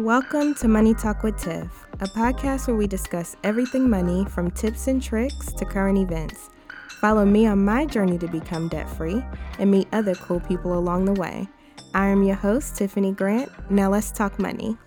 Welcome to Money Talk with Tiff, a podcast where we discuss everything money from tips and tricks to current events. Follow me on my journey to become debt free and meet other cool people along the way. I am your host, Tiffany Grant. Now let's talk money.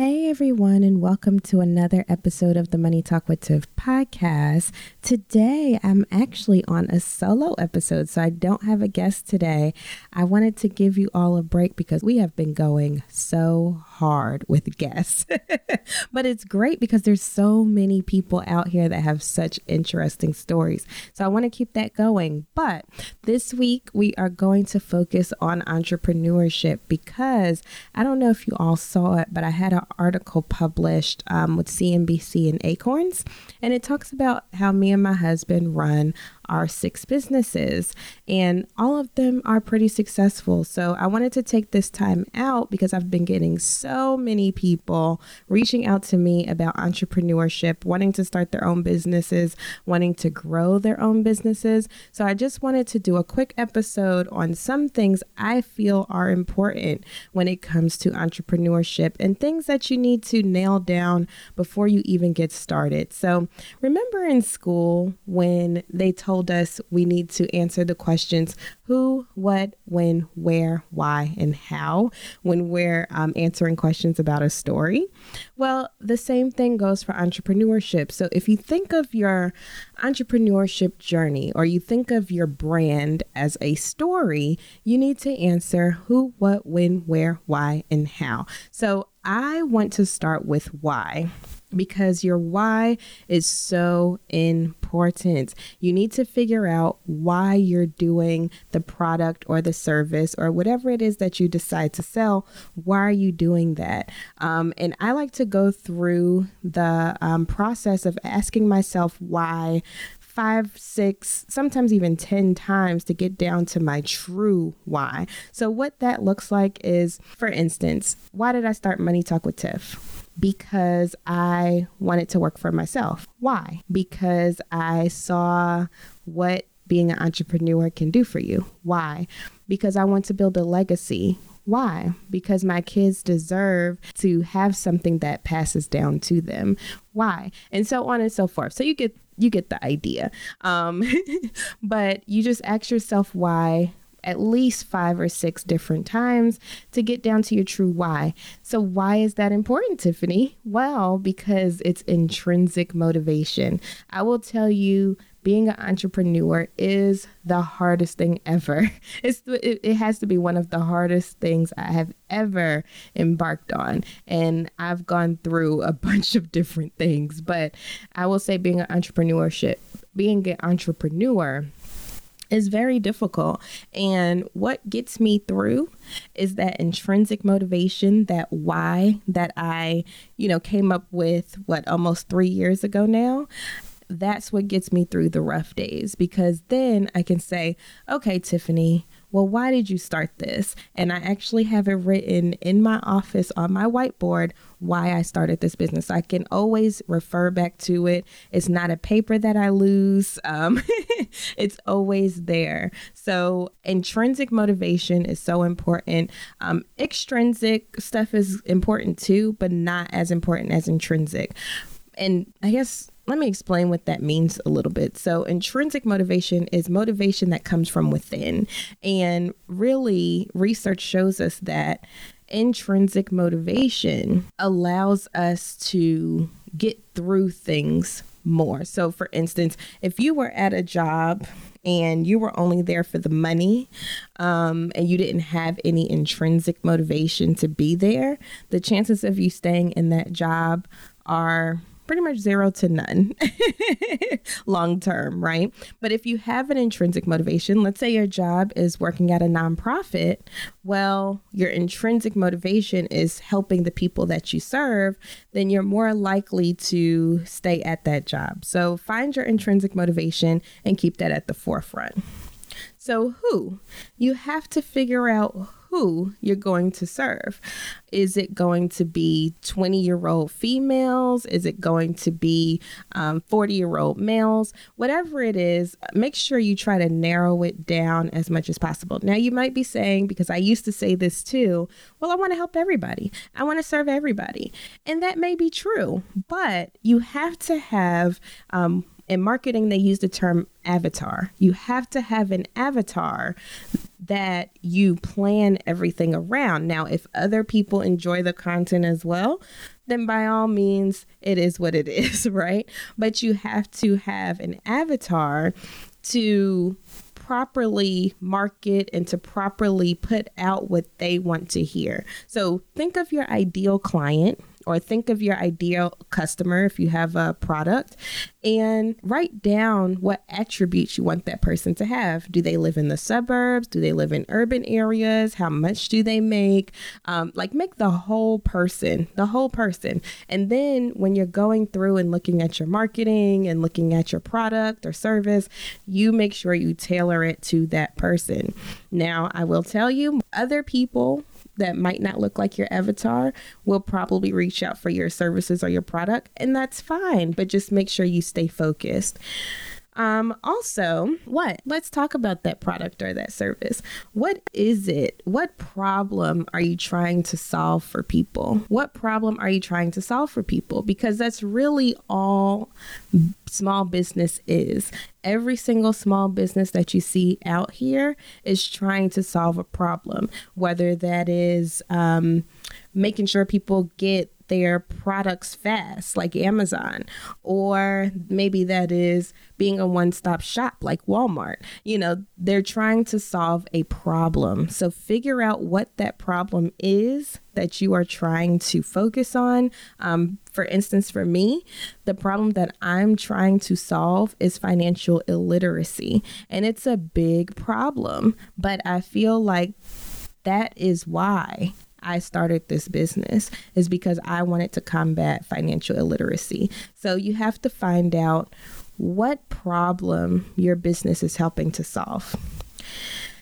Hey everyone, and welcome to another episode of the Money Talk with Tiff podcast. Today, I'm actually on a solo episode, so I don't have a guest today. I wanted to give you all a break because we have been going so hard with guests. but it's great because there's so many people out here that have such interesting stories. So I want to keep that going. But this week, we are going to focus on entrepreneurship because I don't know if you all saw it, but I had an article published um, with CNBC and Acorns, and it talks about how me and my husband run our six businesses, and all of them are pretty successful. So I wanted to take this time out because I've been getting so many people reaching out to me about entrepreneurship, wanting to start their own businesses, wanting to grow their own businesses. So I just wanted to do a quick episode on some things I feel are important when it comes to entrepreneurship and things that you need to nail down before you even get started. So remember in school when they told told us we need to answer the questions who, what, when, where, why, and how when we're um, answering questions about a story. Well, the same thing goes for entrepreneurship. So if you think of your entrepreneurship journey or you think of your brand as a story, you need to answer who, what, when, where, why, and how. So I want to start with why because your why is so important. You need to figure out why you're doing the product or the service or whatever it is that you decide to sell. Why are you doing that? Um, and I like to go through the um, process of asking myself why five, six, sometimes even 10 times to get down to my true why. So, what that looks like is, for instance, why did I start Money Talk with Tiff? Because I wanted to work for myself. Why? Because I saw what being an entrepreneur can do for you. Why? Because I want to build a legacy. Why? Because my kids deserve to have something that passes down to them. Why? And so on and so forth. So you get you get the idea. Um, but you just ask yourself why at least five or six different times to get down to your true why. So, why is that important, Tiffany? Well, because it's intrinsic motivation. I will tell you, being an entrepreneur is the hardest thing ever. It's it, it has to be one of the hardest things I have ever embarked on, and I've gone through a bunch of different things. But I will say, being an entrepreneurship, being an entrepreneur is very difficult. And what gets me through is that intrinsic motivation, that why that I, you know, came up with what almost three years ago now that's what gets me through the rough days because then I can say, okay, Tiffany, well, why did you start this? And I actually have it written in my office on my whiteboard why I started this business. I can always refer back to it. It's not a paper that I lose, um, it's always there. So, intrinsic motivation is so important. Um, extrinsic stuff is important too, but not as important as intrinsic. And I guess let me explain what that means a little bit. So, intrinsic motivation is motivation that comes from within. And really, research shows us that intrinsic motivation allows us to get through things more. So, for instance, if you were at a job and you were only there for the money um, and you didn't have any intrinsic motivation to be there, the chances of you staying in that job are pretty much zero to none long term, right? But if you have an intrinsic motivation, let's say your job is working at a nonprofit, well, your intrinsic motivation is helping the people that you serve, then you're more likely to stay at that job. So find your intrinsic motivation and keep that at the forefront. So, who? You have to figure out who you're going to serve. Is it going to be 20 year old females? Is it going to be 40 um, year old males? Whatever it is, make sure you try to narrow it down as much as possible. Now, you might be saying, because I used to say this too, well, I want to help everybody, I want to serve everybody. And that may be true, but you have to have um, in marketing, they use the term avatar. You have to have an avatar that you plan everything around. Now, if other people enjoy the content as well, then by all means, it is what it is, right? But you have to have an avatar to properly market and to properly put out what they want to hear. So think of your ideal client or think of your ideal customer if you have a product and write down what attributes you want that person to have. Do they live in the suburbs? Do they live in urban areas? How much do they make? Um, like, make the whole person, the whole person. And then when you're going through and looking at your marketing and looking at your product or service, you make sure you tailor it to that person. Now, I will tell you, other people that might not look like your avatar will probably reach out for your services or your product, and that's fine, but just make sure you stay focused. Um, also, what? Let's talk about that product or that service. What is it? What problem are you trying to solve for people? What problem are you trying to solve for people? Because that's really all small business is. Every single small business that you see out here is trying to solve a problem, whether that is um, making sure people get their products fast, like Amazon, or maybe that is being a one stop shop like Walmart. You know, they're trying to solve a problem. So figure out what that problem is that you are trying to focus on. Um, for instance, for me, the problem that I'm trying to solve is financial illiteracy, and it's a big problem. But I feel like that is why I started this business is because I wanted to combat financial illiteracy. So you have to find out what problem your business is helping to solve.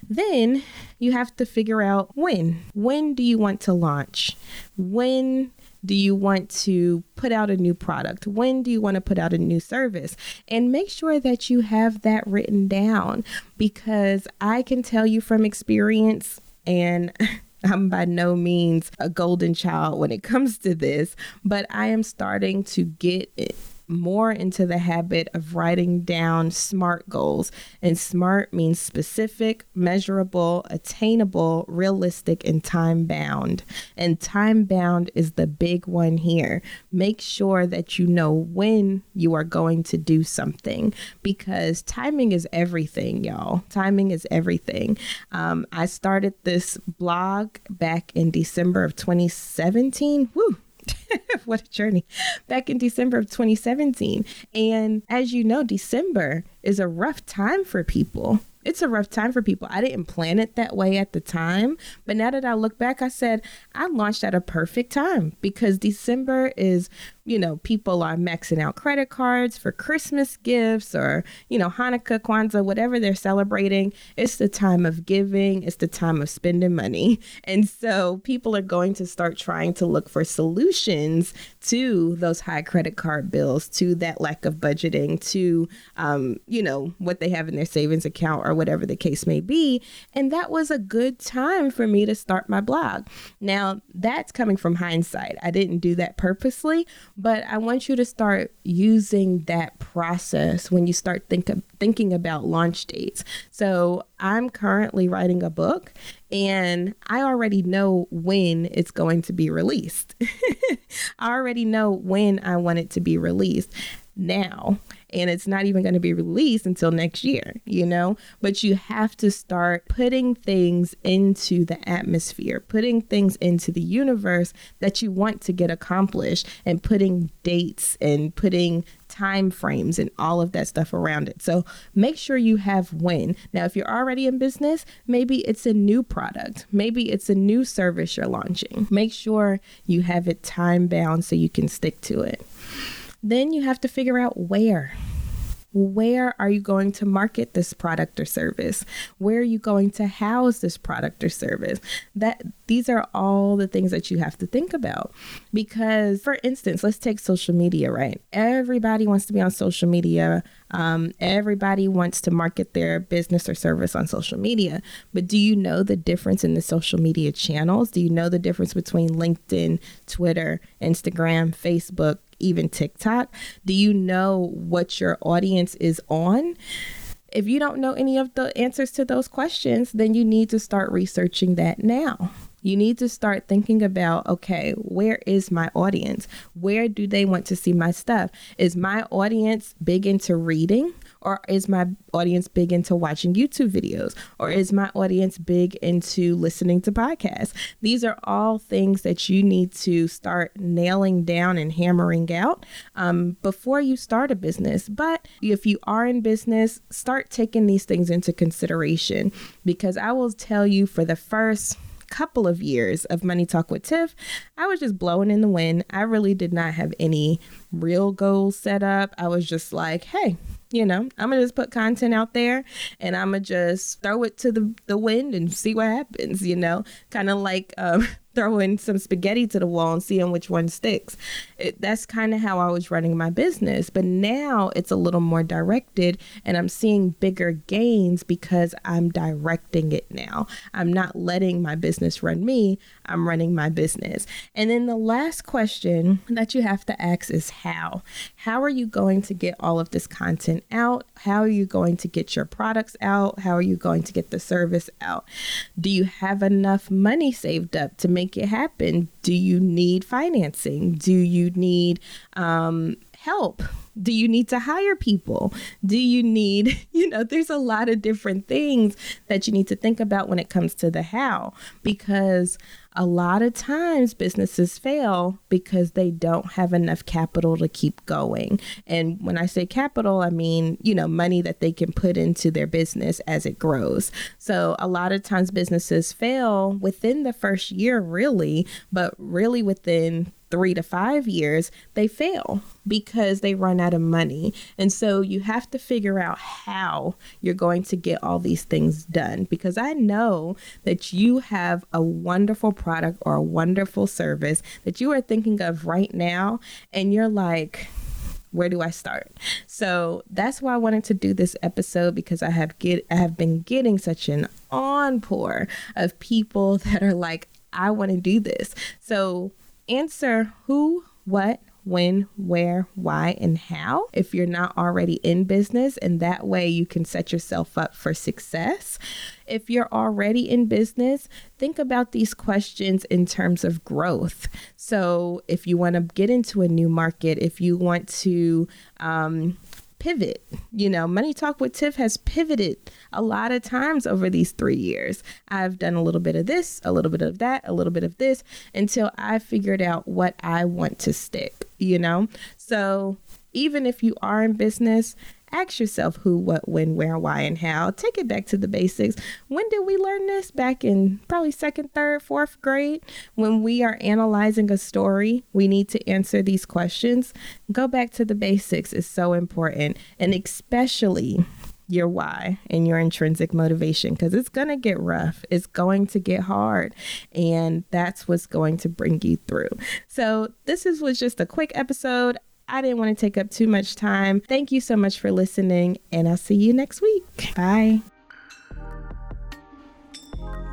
Then you have to figure out when. When do you want to launch? When do you want to put out a new product? When do you want to put out a new service? And make sure that you have that written down because I can tell you from experience and I'm by no means a golden child when it comes to this, but I am starting to get it more into the habit of writing down SMART goals. And SMART means specific, measurable, attainable, realistic, and time bound. And time bound is the big one here. Make sure that you know when you are going to do something because timing is everything, y'all. Timing is everything. Um, I started this blog back in December of 2017. Woo! what a journey. Back in December of 2017. And as you know, December is a rough time for people it's a rough time for people. I didn't plan it that way at the time, but now that I look back, I said I launched at a perfect time because December is you know, people are maxing out credit cards for Christmas gifts or, you know, Hanukkah, Kwanzaa, whatever they're celebrating. It's the time of giving, it's the time of spending money. And so people are going to start trying to look for solutions to those high credit card bills, to that lack of budgeting, to, um, you know, what they have in their savings account or whatever the case may be. And that was a good time for me to start my blog. Now, that's coming from hindsight. I didn't do that purposely but I want you to start using that process when you start think of, thinking about launch dates. So I'm currently writing a book and I already know when it's going to be released. I already know when I want it to be released now and it's not even going to be released until next year, you know? But you have to start putting things into the atmosphere, putting things into the universe that you want to get accomplished, and putting dates and putting time frames and all of that stuff around it. So make sure you have when. Now, if you're already in business, maybe it's a new product, maybe it's a new service you're launching. Make sure you have it time bound so you can stick to it. Then you have to figure out where. where are you going to market this product or service? Where are you going to house this product or service? That these are all the things that you have to think about. Because, for instance, let's take social media, right? Everybody wants to be on social media. Um, everybody wants to market their business or service on social media. But do you know the difference in the social media channels? Do you know the difference between LinkedIn, Twitter, Instagram, Facebook, even TikTok? Do you know what your audience is on? If you don't know any of the answers to those questions, then you need to start researching that now. You need to start thinking about okay, where is my audience? Where do they want to see my stuff? Is my audience big into reading? Or is my audience big into watching YouTube videos? Or is my audience big into listening to podcasts? These are all things that you need to start nailing down and hammering out um, before you start a business. But if you are in business, start taking these things into consideration because I will tell you for the first couple of years of Money Talk with Tiff, I was just blowing in the wind. I really did not have any real goals set up. I was just like, hey, you know, I'm gonna just put content out there and I'm gonna just throw it to the, the wind and see what happens, you know, kind of like um, throwing some spaghetti to the wall and seeing which one sticks. It, that's kind of how I was running my business. But now it's a little more directed and I'm seeing bigger gains because I'm directing it now. I'm not letting my business run me, I'm running my business. And then the last question that you have to ask is how? How are you going to get all of this content out? How are you going to get your products out? How are you going to get the service out? Do you have enough money saved up to make make it happen? Do you need financing? Do you need um, help? Do you need to hire people? Do you need, you know, there's a lot of different things that you need to think about when it comes to the how because a lot of times businesses fail because they don't have enough capital to keep going. And when I say capital, I mean, you know, money that they can put into their business as it grows. So a lot of times businesses fail within the first year, really, but really within three to five years, they fail because they run out of money. And so you have to figure out how you're going to get all these things done because I know that you have a wonderful product or a wonderful service that you are thinking of right now and you're like, where do I start? So that's why I wanted to do this episode because I have get I have been getting such an encore of people that are like, I want to do this. So answer who, what, when, where, why, and how if you're not already in business. And that way you can set yourself up for success. If you're already in business, think about these questions in terms of growth. So, if you want to get into a new market, if you want to, um, pivot. You know, Money Talk with Tiff has pivoted a lot of times over these three years. I've done a little bit of this, a little bit of that, a little bit of this until I figured out what I want to stick, you know? So even if you are in business, Ask yourself who, what, when, where, why, and how. Take it back to the basics. When did we learn this? Back in probably second, third, fourth grade. When we are analyzing a story, we need to answer these questions. Go back to the basics is so important. And especially your why and your intrinsic motivation because it's going to get rough. It's going to get hard. And that's what's going to bring you through. So, this is, was just a quick episode. I didn't want to take up too much time. Thank you so much for listening, and I'll see you next week. Bye.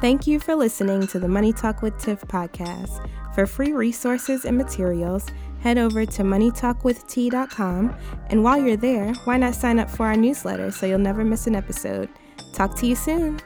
Thank you for listening to the Money Talk with Tiff podcast. For free resources and materials, head over to moneytalkwitht.com. And while you're there, why not sign up for our newsletter so you'll never miss an episode? Talk to you soon.